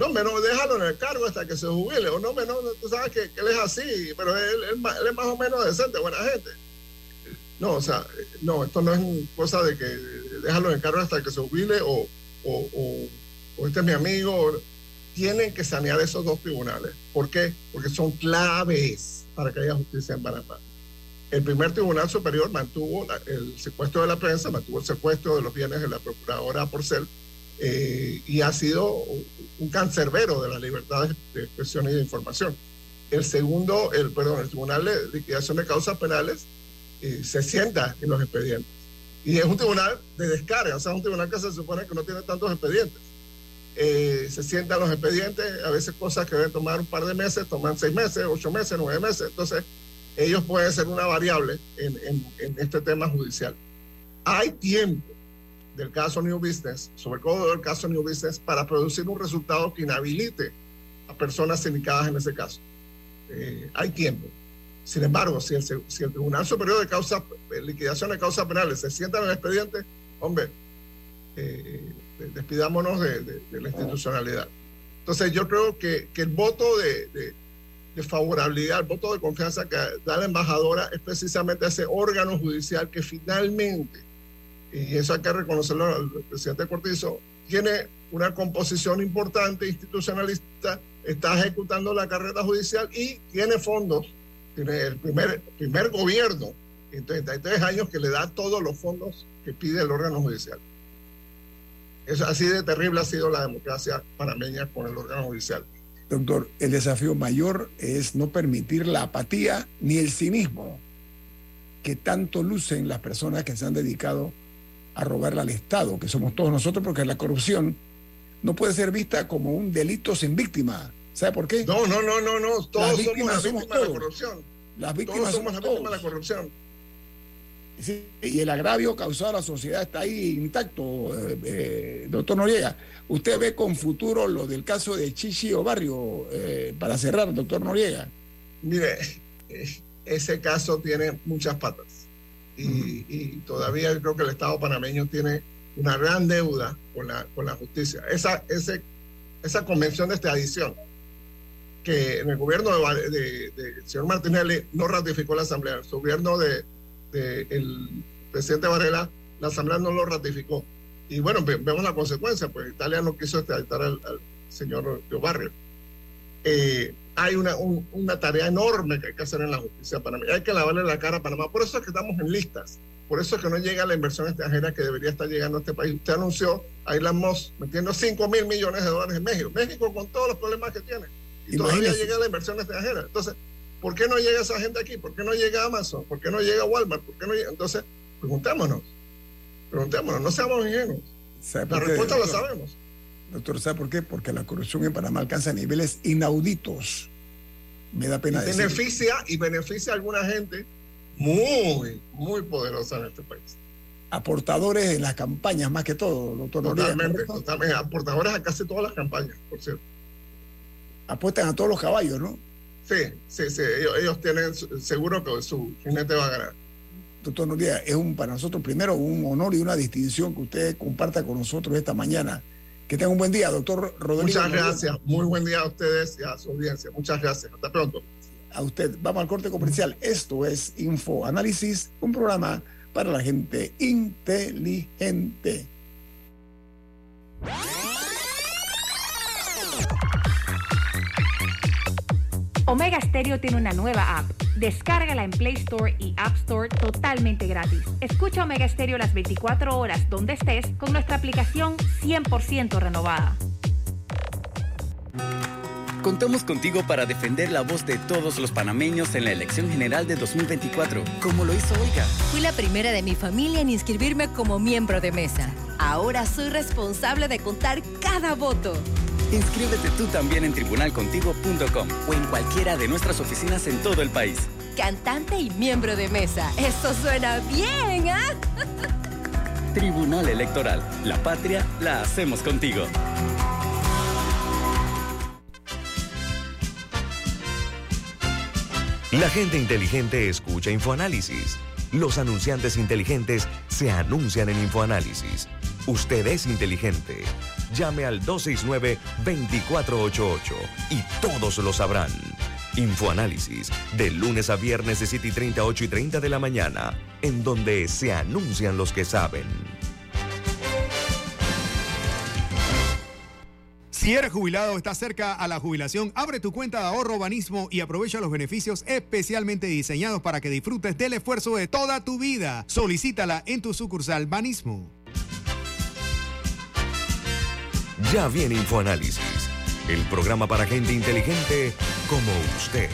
No, menos déjalo en el cargo hasta que se jubile, o no, menos, tú sabes que, él es así, pero él, es más o menos decente, buena gente. No, o sea, no, esto no es cosa de que déjalo en el cargo hasta que se jubile o, o, o este es mi amigo. Tienen que sanear esos dos tribunales. ¿Por qué? Porque son claves para que haya justicia en Panamá. El primer Tribunal Superior mantuvo el secuestro de la prensa, mantuvo el secuestro de los bienes de la Procuradora Porcel eh, y ha sido un cancerbero de la libertad de expresión y de información. El segundo, el, perdón, el Tribunal de Liquidación de Causas Penales eh, se sienta en los expedientes. Y es un tribunal de descarga, o sea, un tribunal que se supone que no tiene tantos expedientes. Eh, se sientan los expedientes, a veces cosas que deben tomar un par de meses, toman seis meses, ocho meses, nueve meses. Entonces, ellos pueden ser una variable en, en, este tema judicial. Hay tiempo del caso New Business, sobre todo del caso New Business, para producir un resultado que inhabilite a personas sindicadas en ese caso. Eh, hay tiempo. Sin embargo, si el, si el, Tribunal Superior de causa, Liquidación de Causas Penales se sienta en el expediente, hombre, eh, despidámonos de, de, de, la institucionalidad. Entonces, yo creo que, que el voto de, de favorabilidad, el voto de confianza que da la embajadora es precisamente ese órgano judicial que finalmente, y eso hay que reconocerlo al presidente Cortizo, tiene una composición importante, institucionalista, está ejecutando la carrera judicial y tiene fondos, tiene el primer, primer gobierno en 33 años que le da todos los fondos que pide el órgano judicial. Eso, así de terrible ha sido la democracia panameña con el órgano judicial. Doctor, el desafío mayor es no permitir la apatía ni el cinismo que tanto lucen las personas que se han dedicado a robarle al Estado, que somos todos nosotros, porque la corrupción no puede ser vista como un delito sin víctima. ¿Sabe por qué? No, no, no, no, no. Todos las víctimas somos, víctimas de la corrupción. Las víctimas todos somos somos las víctimas de la corrupción. Sí, y el agravio causado a la sociedad está ahí intacto, eh, eh, doctor Noriega. ¿Usted ve con futuro lo del caso de Chichi o Barrio eh, para cerrar, doctor Noriega? Mire, ese caso tiene muchas patas y, uh -huh. y, todavía yo creo que el Estado panameño tiene una gran deuda con la, con la justicia. Esa, ese, esa convención de extradición que en el gobierno del de, de, de señor Martinelli no ratificó la Asamblea, el gobierno de, el presidente Varela, la Asamblea no lo ratificó. Y bueno, vemos la consecuencia, pues Italia no quiso extraditar al, al señor de Barrio. Eh, hay una, un, una tarea enorme que hay que hacer en la justicia panameña. Hay que lavarle la cara a Panamá. Por eso es que estamos en listas. Por eso es que no llega la inversión extranjera que debería estar llegando a este país. Usted anunció a Elon Musk metiendo 5 mil millones de dólares en México. México con todos los problemas que tiene. Y Imagínese. todavía llega la inversión extranjera. Entonces, ¿por qué no llega esa gente aquí? ¿Por qué no llega Amazon? ¿Por qué no llega Walmart? ¿Por qué no llega? Entonces, preguntémonos. Preguntémonos, no seamos ingenuos. La respuesta la sabemos. Doctor, ¿sabe por qué? Porque la corrupción en Panamá alcanza niveles inauditos. Me da pena y decir. beneficia y beneficia a alguna gente muy, muy poderosa en este país. Aportadores en las campañas, más que todo, doctor. Totalmente, totalmente. Aportadores a casi todas las campañas, por cierto. Apuestan a todos los caballos, ¿no? Sí, sí, sí. Ellos, ellos tienen seguro que su jinete va a ganar. Doctor Noriega, es un, para nosotros primero un honor y una distinción que usted comparta con nosotros esta mañana. Que tenga un buen día, doctor Rodríguez. Muchas gracias. Muy buen día a ustedes y a su audiencia. Muchas gracias. Hasta pronto. A usted. Vamos al corte comercial. Esto es Info Análisis, un programa para la gente inteligente. Omega Stereo tiene una nueva app. Descárgala en Play Store y App Store totalmente gratis. Escucha Omega Stereo las 24 horas donde estés con nuestra aplicación 100% renovada. Contamos contigo para defender la voz de todos los panameños en la elección general de 2024, como lo hizo Olga. Fui la primera de mi familia en inscribirme como miembro de mesa. Ahora soy responsable de contar cada voto. Inscríbete tú también en tribunalcontigo.com o en cualquiera de nuestras oficinas en todo el país. Cantante y miembro de mesa. Eso suena bien, ¿ah? Tribunal Electoral. La patria la hacemos contigo. La gente inteligente escucha InfoAnálisis. Los anunciantes inteligentes se anuncian en InfoAnálisis. Usted es inteligente. Llame al 269-2488 y todos lo sabrán. Infoanálisis, de lunes a viernes de 7 y 30 a 8 y 30 de la mañana, en donde se anuncian los que saben. Si eres jubilado o estás cerca a la jubilación, abre tu cuenta de ahorro Banismo y aprovecha los beneficios especialmente diseñados para que disfrutes del esfuerzo de toda tu vida. Solicítala en tu sucursal Banismo. Ya viene InfoAnálisis, el programa para gente inteligente como usted.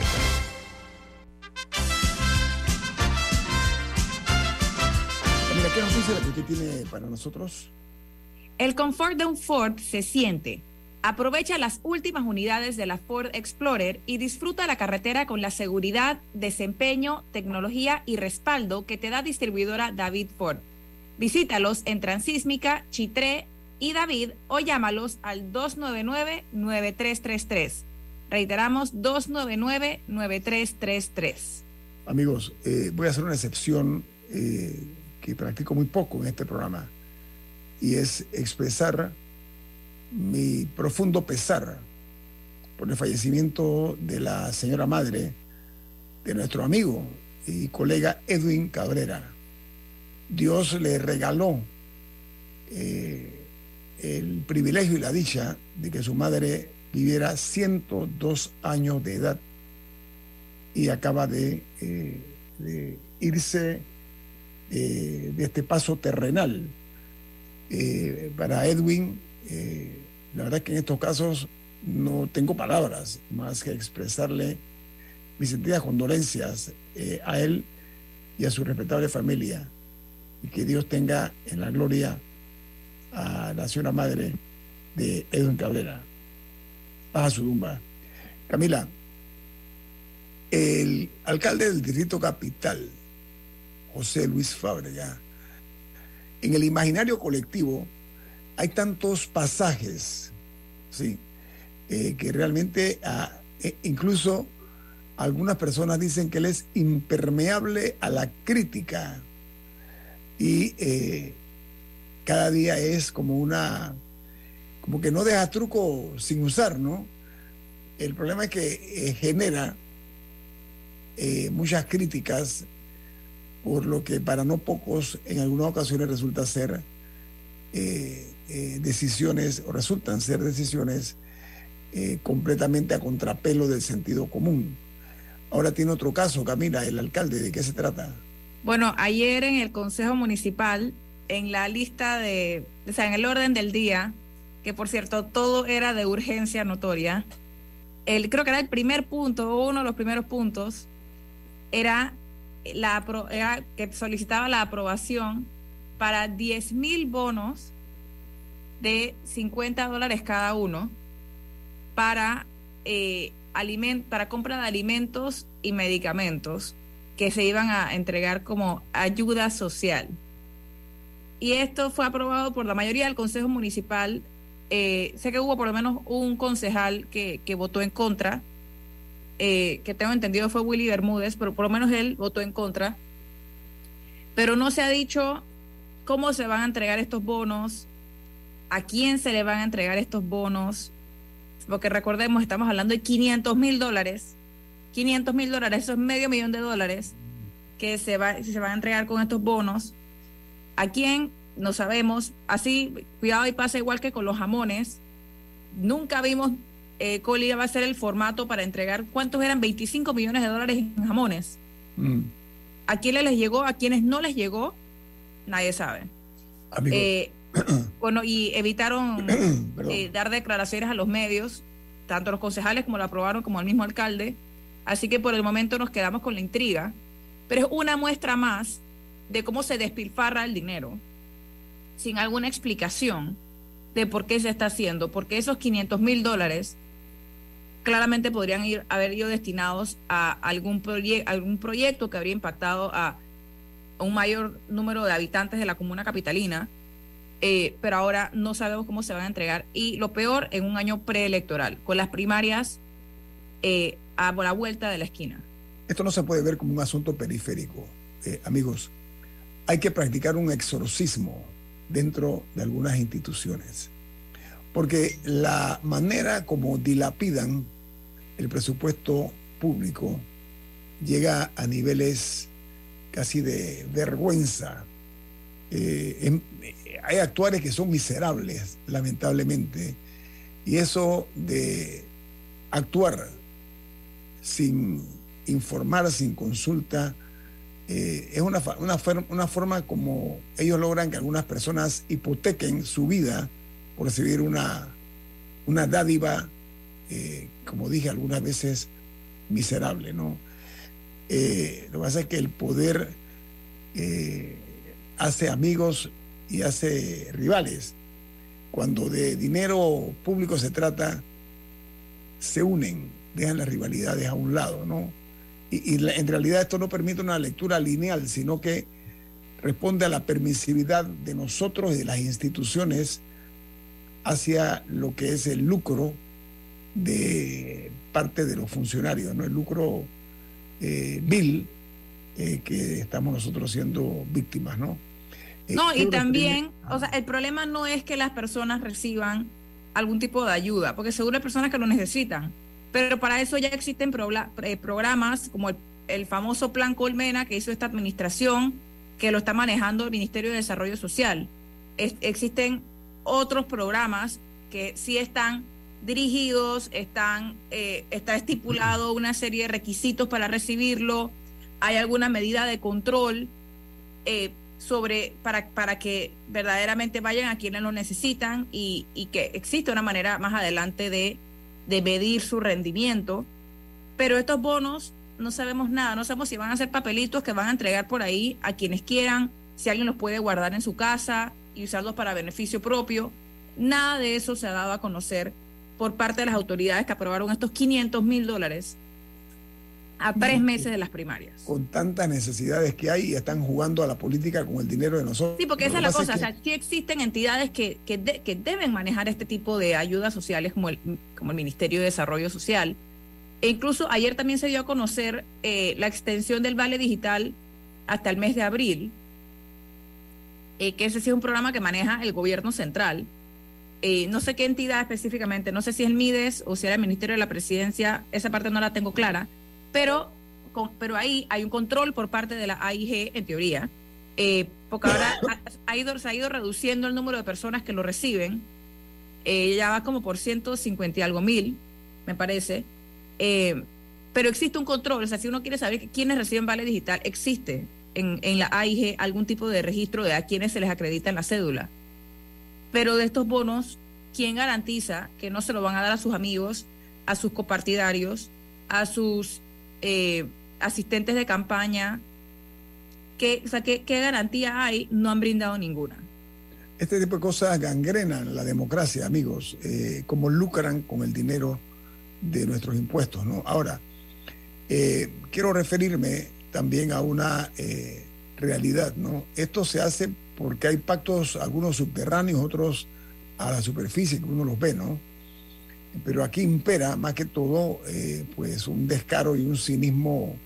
Mira, ¿qué noticia la que usted tiene para nosotros? El confort de un Ford se siente. Aprovecha las últimas unidades de la Ford Explorer y disfruta la carretera con la seguridad, desempeño, tecnología y respaldo que te da distribuidora David Ford. Visítalos en Transísmica, Chitré y David o llámalos al 299-9333. Reiteramos 299-9333. Amigos, eh, voy a hacer una excepción eh, que practico muy poco en este programa y es expresar mi profundo pesar por el fallecimiento de la señora madre de nuestro amigo y colega Edwin Cabrera. Dios le regaló eh, el privilegio y la dicha de que su madre viviera 102 años de edad y acaba de, eh, de irse eh, de este paso terrenal. Eh, para Edwin, eh, la verdad que en estos casos no tengo palabras más que expresarle mis sentidas condolencias a él y a su respetable familia y que Dios tenga en la gloria a la madre de Edwin Cabrera. Baja su tumba. Camila, el alcalde del Distrito Capital, José Luis Fábrega, en el imaginario colectivo hay tantos pasajes, ¿sí? Eh, que realmente ah, eh, incluso algunas personas dicen que él es impermeable a la crítica y eh, cada día es como una, como que no deja truco sin usar, ¿no? El problema es que eh, genera eh, muchas críticas por lo que para no pocos en algunas ocasiones resulta ser eh, eh, decisiones o resultan ser decisiones eh, completamente a contrapelo del sentido común. Ahora tiene otro caso, Camila, el alcalde, ¿de qué se trata? Bueno, ayer en el Consejo Municipal, en la lista de, o sea, en el orden del día, que por cierto todo era de urgencia notoria, el, creo que era el primer punto, uno de los primeros puntos, era, la, era que solicitaba la aprobación para 10 mil bonos de 50 dólares cada uno para, eh, aliment- para compra de alimentos y medicamentos que se iban a entregar como ayuda social. Y esto fue aprobado por la mayoría del Consejo Municipal. Eh, sé que hubo por lo menos un concejal que, que votó en contra, eh, que tengo entendido fue Willy Bermúdez, pero por lo menos él votó en contra. Pero no se ha dicho cómo se van a entregar estos bonos, a quién se le van a entregar estos bonos, porque recordemos, estamos hablando de 500 mil dólares. 500 mil dólares, eso es medio millón de dólares que se, va, se van a entregar con estos bonos. ¿A quién? No sabemos. Así, cuidado y pasa igual que con los jamones. Nunca vimos eh, cuál iba a ser el formato para entregar. ¿Cuántos eran? 25 millones de dólares en jamones. Mm. ¿A quiénes les llegó? ¿A quiénes no les llegó? Nadie sabe. Eh, bueno, y evitaron eh, dar declaraciones a los medios. tanto los concejales como lo aprobaron como el mismo alcalde. Así que por el momento nos quedamos con la intriga. Pero es una muestra más de cómo se despilfarra el dinero sin alguna explicación de por qué se está haciendo, porque esos 500 mil dólares claramente podrían ir, haber ido destinados a algún, algún proyecto que habría impactado a un mayor número de habitantes de la comuna capitalina, eh, pero ahora no sabemos cómo se van a entregar. Y lo peor, en un año preelectoral, con las primarias eh, a la vuelta de la esquina. Esto no se puede ver como un asunto periférico, eh, amigos. Hay que practicar un exorcismo dentro de algunas instituciones. Porque la manera como dilapidan el presupuesto público llega a niveles casi de vergüenza. Eh, hay actuales que son miserables, lamentablemente, y eso de actuar sin informar, sin consulta, eh, es una, una, una, forma como ellos logran que algunas personas hipotequen su vida por recibir una, una dádiva, eh, como dije algunas veces, miserable, ¿no? Eh, lo que pasa es que el poder hace amigos y hace rivales. Cuando de dinero público se trata, se unen, dejan las rivalidades a un lado, ¿no? Y, en realidad esto no permite una lectura lineal, sino que responde a la permisividad de nosotros y de las instituciones hacia lo que es el lucro de parte de los funcionarios, ¿no? El lucro eh, vil eh, que estamos nosotros siendo víctimas, ¿no? Eh, no, y también, o sea, el problema no es que las personas reciban algún tipo de ayuda, porque seguro hay personas que lo necesitan pero para eso ya existen eh, programas como el, famoso Plan Colmena que hizo esta administración, que lo está manejando el Ministerio de Desarrollo Social. existen otros programas que sí están dirigidos, están, eh, está estipulado una serie de requisitos para recibirlo, hay alguna medida de control eh, sobre para, para que verdaderamente vayan a quienes lo necesitan y, y que existe una manera más adelante de de medir su rendimiento, pero estos bonos no sabemos nada, no sabemos si van a ser papelitos que van a entregar por ahí a quienes quieran, si alguien los puede guardar en su casa y usarlos para beneficio propio. Nada de eso se ha dado a conocer por parte de las autoridades que aprobaron estos 500 mil dólares a tres meses de las primarias. Con tantas necesidades que hay y están jugando a la política con el dinero de nosotros. Sí, porque esa es la cosa. O sea, sí existen entidades que, que, deben manejar este tipo de ayudas sociales como el, como el Ministerio de Desarrollo Social. E incluso ayer también se dio a conocer eh, la extensión del Vale Digital hasta el mes de abril, eh, que ese sí es un programa que maneja el gobierno central. Eh, no sé qué entidad específicamente, no sé si es el MIDES o si era el Ministerio de la Presidencia, esa parte no la tengo clara pero, pero ahí hay un control por parte de la AIG, en teoría, eh, porque ahora ha, ido, se ha ido reduciendo el número de personas que lo reciben, eh, ya va como por 150 y algo mil, me parece, eh, pero existe un control, o sea, si uno quiere saber quiénes reciben vale digital, existe en la AIG algún tipo de registro de a quienes se les acredita en la cédula. Pero de estos bonos, ¿quién garantiza que no se lo van a dar a sus amigos, a sus copartidarios, a sus eh, asistentes de campaña, ¿qué, o ¿qué, garantía hay? No han brindado ninguna. Este tipo de cosas gangrenan la democracia, amigos, eh, como lucran con el dinero de nuestros impuestos, ¿no? Ahora, eh, quiero referirme también a una realidad, ¿no? Esto se hace porque hay pactos, algunos subterráneos, otros a la superficie, que uno los ve, ¿no? Pero aquí impera más que todo eh, pues un descaro y un cinismo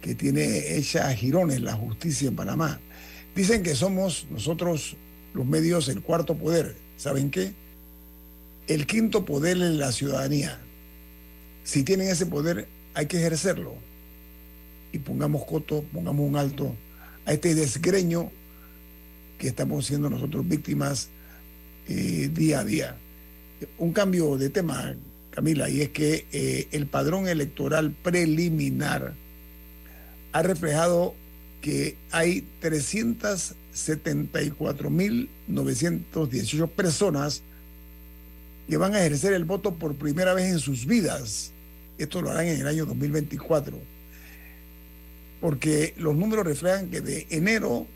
que tiene hecha girones la justicia en Panamá. Dicen que somos nosotros los medios el cuarto poder. ¿Saben qué? El quinto poder es la ciudadanía. Si tienen ese poder, hay que ejercerlo. Y pongamos coto, pongamos un alto a este desgreño que estamos siendo nosotros víctimas eh, día a día un cambio de tema, Camila, y es que eh, el padrón electoral preliminar ha reflejado que hay 374.918 personas que van a ejercer el voto por primera vez en sus vidas. Esto lo harán en el año 2024. Porque los números reflejan que de enero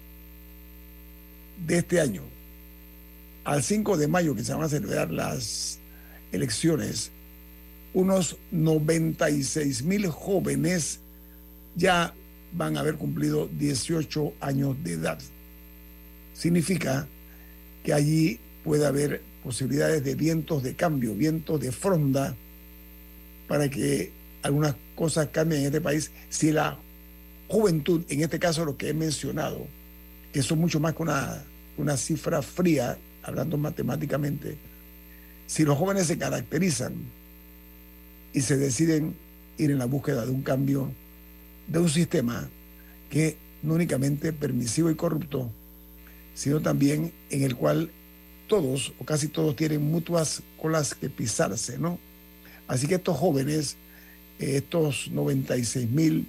de este año al 5 de mayo, que se van a celebrar las elecciones, unos 96 mil jóvenes ya van a haber cumplido 18 años de edad. Significa que allí puede haber posibilidades de vientos de cambio, vientos de fronda, para que algunas cosas cambien en este país si la juventud, en este caso lo que he mencionado, que son mucho más que una, una cifra fría, hablando matemáticamente, si los jóvenes se caracterizan y se deciden ir en la búsqueda de un cambio de un sistema que no únicamente permisivo y corrupto, sino también en el cual todos o casi todos tienen mutuas colas que pisarse, ¿no? Así que estos jóvenes, eh, estos 96 mil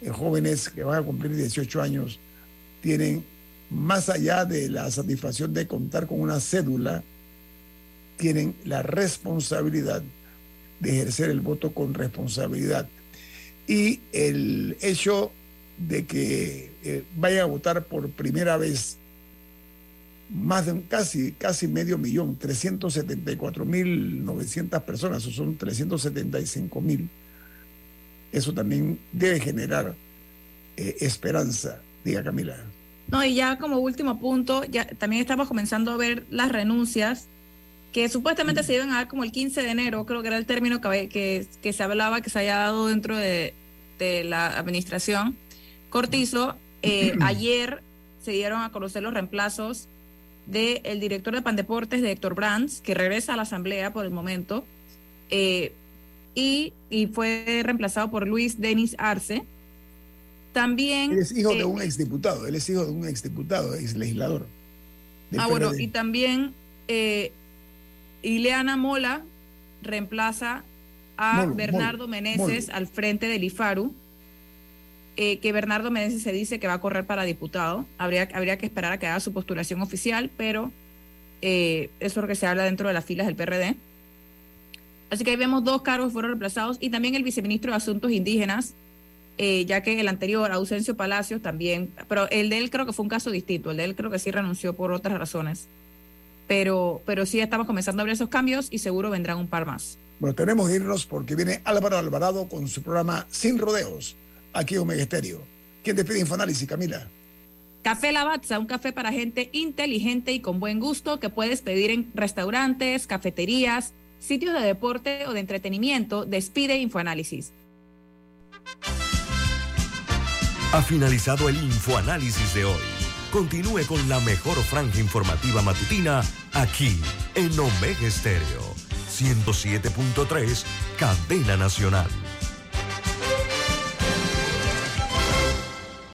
eh, jóvenes que van a cumplir 18 años, tienen, más allá de la satisfacción de contar con una cédula, tienen la responsabilidad de ejercer el voto con responsabilidad. Y el hecho de que eh, vayan a votar por primera vez más de un, casi, casi medio millón, 374 mil 900 personas, o son 375 mil. Eso también debe generar eh, esperanza, diga Camila. No, y ya como último punto, ya también estamos comenzando a ver las renuncias que supuestamente se iban a dar como el 15 de enero, creo que era el término que, que, que se hablaba, que se haya dado dentro de, de la administración. Cortizo, eh, ayer se dieron a conocer los reemplazos del director de Pandeportes, de Héctor Brands, que regresa a la Asamblea por el momento, eh, y, y, fue reemplazado por Luis Denis Arce. También... Él es hijo de un exdiputado, él es hijo de un exdiputado, ex legislador. Ah, bueno, y también eh, Ileana Mola reemplaza a Molo, Bernardo Molo, Meneses Molo. al frente del IFARU, eh, que Bernardo Meneses se dice que va a correr para diputado. Habría, habría que esperar a que haga su postulación oficial, pero eh, eso es lo que se habla dentro de las filas del PRD. Así que ahí vemos dos cargos que fueron reemplazados y también el viceministro de Asuntos Indígenas, eh, ya que el anterior, Ausencio Palacios, también, pero el de él creo que fue un caso distinto, el de él creo que sí renunció por otras razones. Pero, pero sí estamos comenzando a ver esos cambios y seguro vendrán un par más. Bueno, tenemos que irnos porque viene Álvaro Alvarado con su programa Sin Rodeos, aquí en Omega Estéreo. ¿Quién despide Infoanálisis, Camila? Café Lavazza, un café para gente inteligente y con buen gusto que puedes pedir en restaurantes, cafeterías, sitios de deporte o de entretenimiento. Despide Infoanálisis. Ha finalizado el infoanálisis de hoy. Continúe con la mejor franja informativa matutina aquí en Omega Estéreo 107.3, Cadena Nacional.